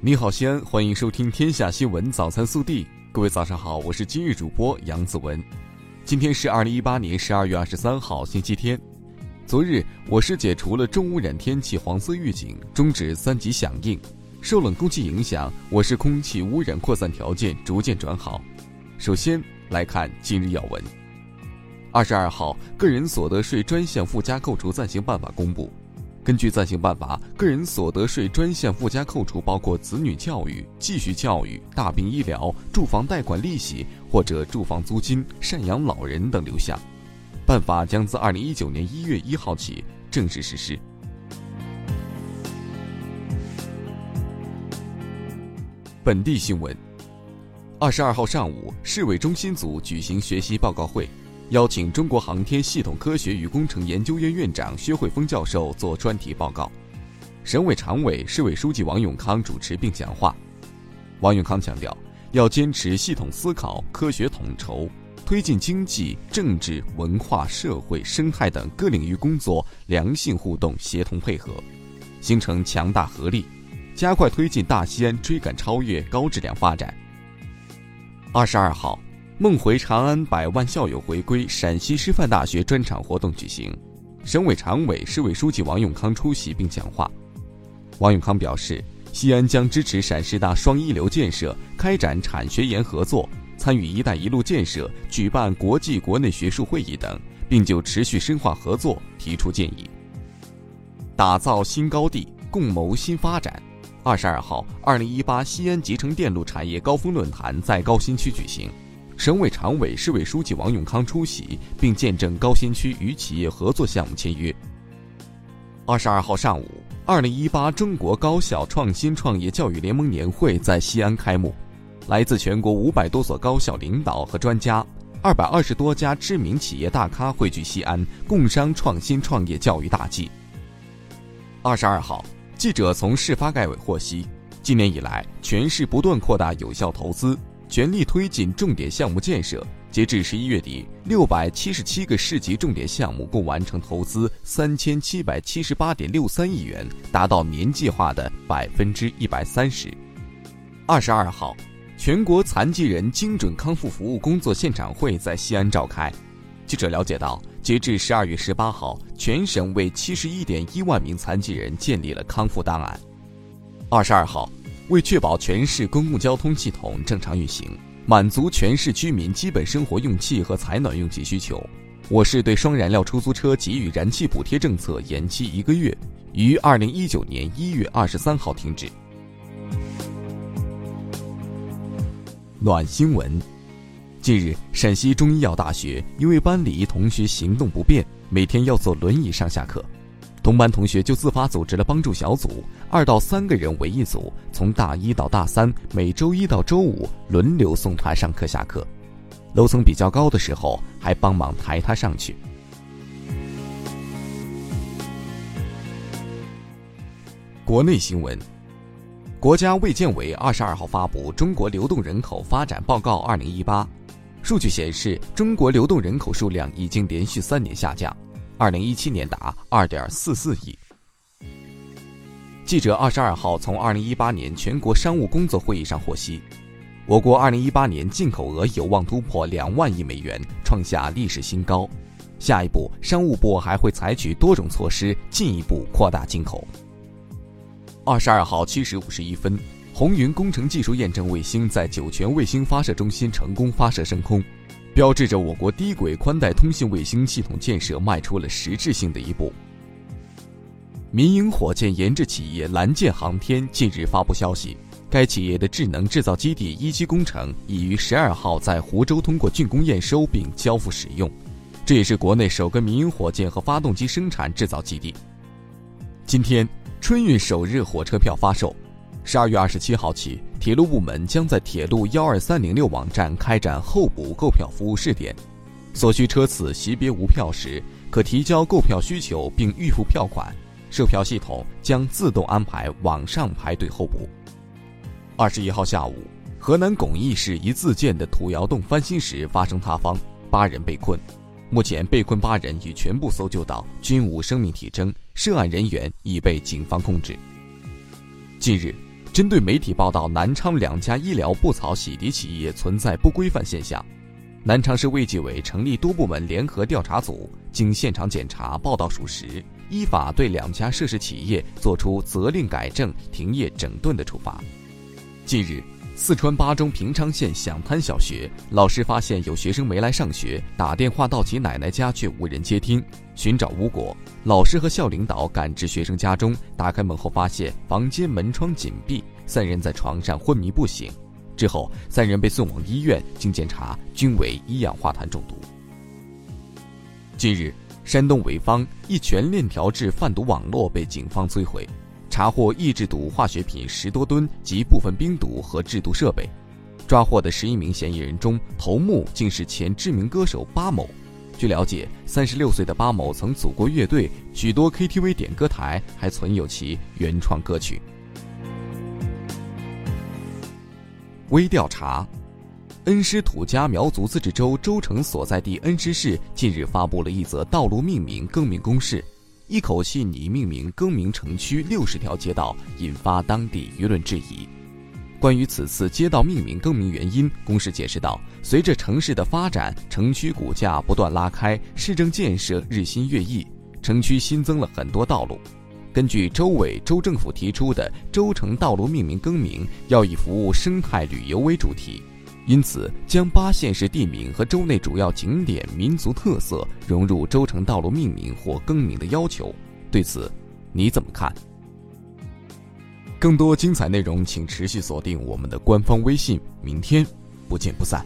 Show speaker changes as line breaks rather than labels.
你好，西安，欢迎收听《天下新闻早餐速递》。各位早上好，我是今日主播杨子文。今天是二零一八年十二月二十三号，星期天。昨日，我市解除了重污染天气黄色预警，终止三级响应。受冷空气影响，我市空气污染扩散条件逐渐转好。首先来看今日要闻。二十二号，个人所得税专项附加扣除暂行办法公布。根据暂行办法，个人所得税专项附加扣除包括子女教育、继续教育、大病医疗、住房贷款利息或者住房租金、赡养老人等六项。办法将自二零一九年一月一号起正式实施。本地新闻：二十二号上午，市委中心组举行学习报告会。邀请中国航天系统科学与工程研究院院长薛慧峰教授做专题报告，省委常委、市委书记王永康主持并讲话。王永康强调，要坚持系统思考、科学统筹，推进经济、政治、文化、社会、生态等各领域工作良性互动、协同配合，形成强大合力，加快推进大西安追赶超越、高质量发展。二十二号。梦回长安，百万校友回归陕西师范大学专场活动举行，省委常委、市委书记王永康出席并讲话。王永康表示，西安将支持陕师大双一流建设，开展产学研合作，参与“一带一路”建设，举办国际国内学术会议等，并就持续深化合作提出建议。打造新高地，共谋新发展。二十二号，二零一八西安集成电路产业高峰论坛在高新区举行。省委常委、市委书记王永康出席并见证高新区与企业合作项目签约。二十二号上午，二零一八中国高校创新创业教育联盟年会在西安开幕，来自全国五百多所高校领导和专家，二百二十多家知名企业大咖汇聚西安，共商创新创业教育大计。二十二号，记者从市发改委获悉，今年以来，全市不断扩大有效投资。全力推进重点项目建设，截至十一月底，六百七十七个市级重点项目共完成投资三千七百七十八点六三亿元，达到年计划的百分之一百三十。二十二号，全国残疾人精准康复服务工作现场会在西安召开。记者了解到，截至十二月十八号，全省为七十一点一万名残疾人建立了康复档案。二十二号。为确保全市公共交通系统正常运行，满足全市居民基本生活用气和采暖用气需求，我市对双燃料出租车给予燃气补贴政策延期一个月，于二零一九年一月二十三号停止。暖新闻：近日，陕西中医药大学一位班里同学行动不便，每天要坐轮椅上下课。同班同学就自发组织了帮助小组，二到三个人为一组，从大一到大三，每周一到周五轮流送他上课下课。楼层比较高的时候，还帮忙抬他上去。国内新闻：国家卫健委二十二号发布《中国流动人口发展报告（二零一八）》，数据显示，中国流动人口数量已经连续三年下降。二零一七年达二点四四亿。记者二十二号从二零一八年全国商务工作会议上获悉，我国二零一八年进口额有望突破两万亿美元，创下历史新高。下一步，商务部还会采取多种措施，进一步扩大进口。二十二号七时五十一分，红云工程技术验证卫星在酒泉卫星发射中心成功发射升空。标志着我国低轨宽带通信卫星系统建设迈出了实质性的一步。民营火箭研制企业蓝箭航天近日发布消息，该企业的智能制造基地一期工程已于十二号在湖州通过竣工验收并交付使用，这也是国内首个民营火箭和发动机生产制造基地。今天，春运首日火车票发售。十二月二十七号起，铁路部门将在铁路幺二三零六网站开展候补购票服务试点，所需车次识别无票时，可提交购票需求并预付票款，售票系统将自动安排网上排队候补。二十一号下午，河南巩义市一自建的土窑洞翻新时发生塌方，八人被困，目前被困八人已全部搜救到，均无生命体征，涉案人员已被警方控制。近日。针对媒体报道南昌两家医疗布草洗涤企业存在不规范现象，南昌市卫计委成立多部门联合调查组，经现场检查报道属实，依法对两家涉事企业作出责令改正、停业整顿的处罚。近日。四川巴中平昌县响滩小学老师发现有学生没来上学，打电话到其奶奶家却无人接听，寻找无果。老师和校领导赶至学生家中，打开门后发现房间门窗紧闭，三人在床上昏迷不醒。之后，三人被送往医院，经检查均为一氧化碳中毒。近日，山东潍坊一全链条制贩毒网络被警方摧毁。查获易制毒化学品十多吨及部分冰毒和制毒设备，抓获的十一名嫌疑人中，头目竟是前知名歌手巴某。据了解，三十六岁的巴某曾组过乐队，许多 KTV 点歌台还存有其原创歌曲。微调查：恩施土家苗族自治州州城所在地恩施市近日发布了一则道路命名更名公示。一口气拟命名更名城区六十条街道，引发当地舆论质疑。关于此次街道命名更名原因，公示解释道：随着城市的发展，城区骨架不断拉开，市政建设日新月异，城区新增了很多道路。根据州委州政府提出的州城道路命名更名，要以服务生态旅游为主题。因此，将八县市地名和州内主要景点、民族特色融入州城道路命名或更名的要求，对此你怎么看？更多精彩内容，请持续锁定我们的官方微信。明天不见不散。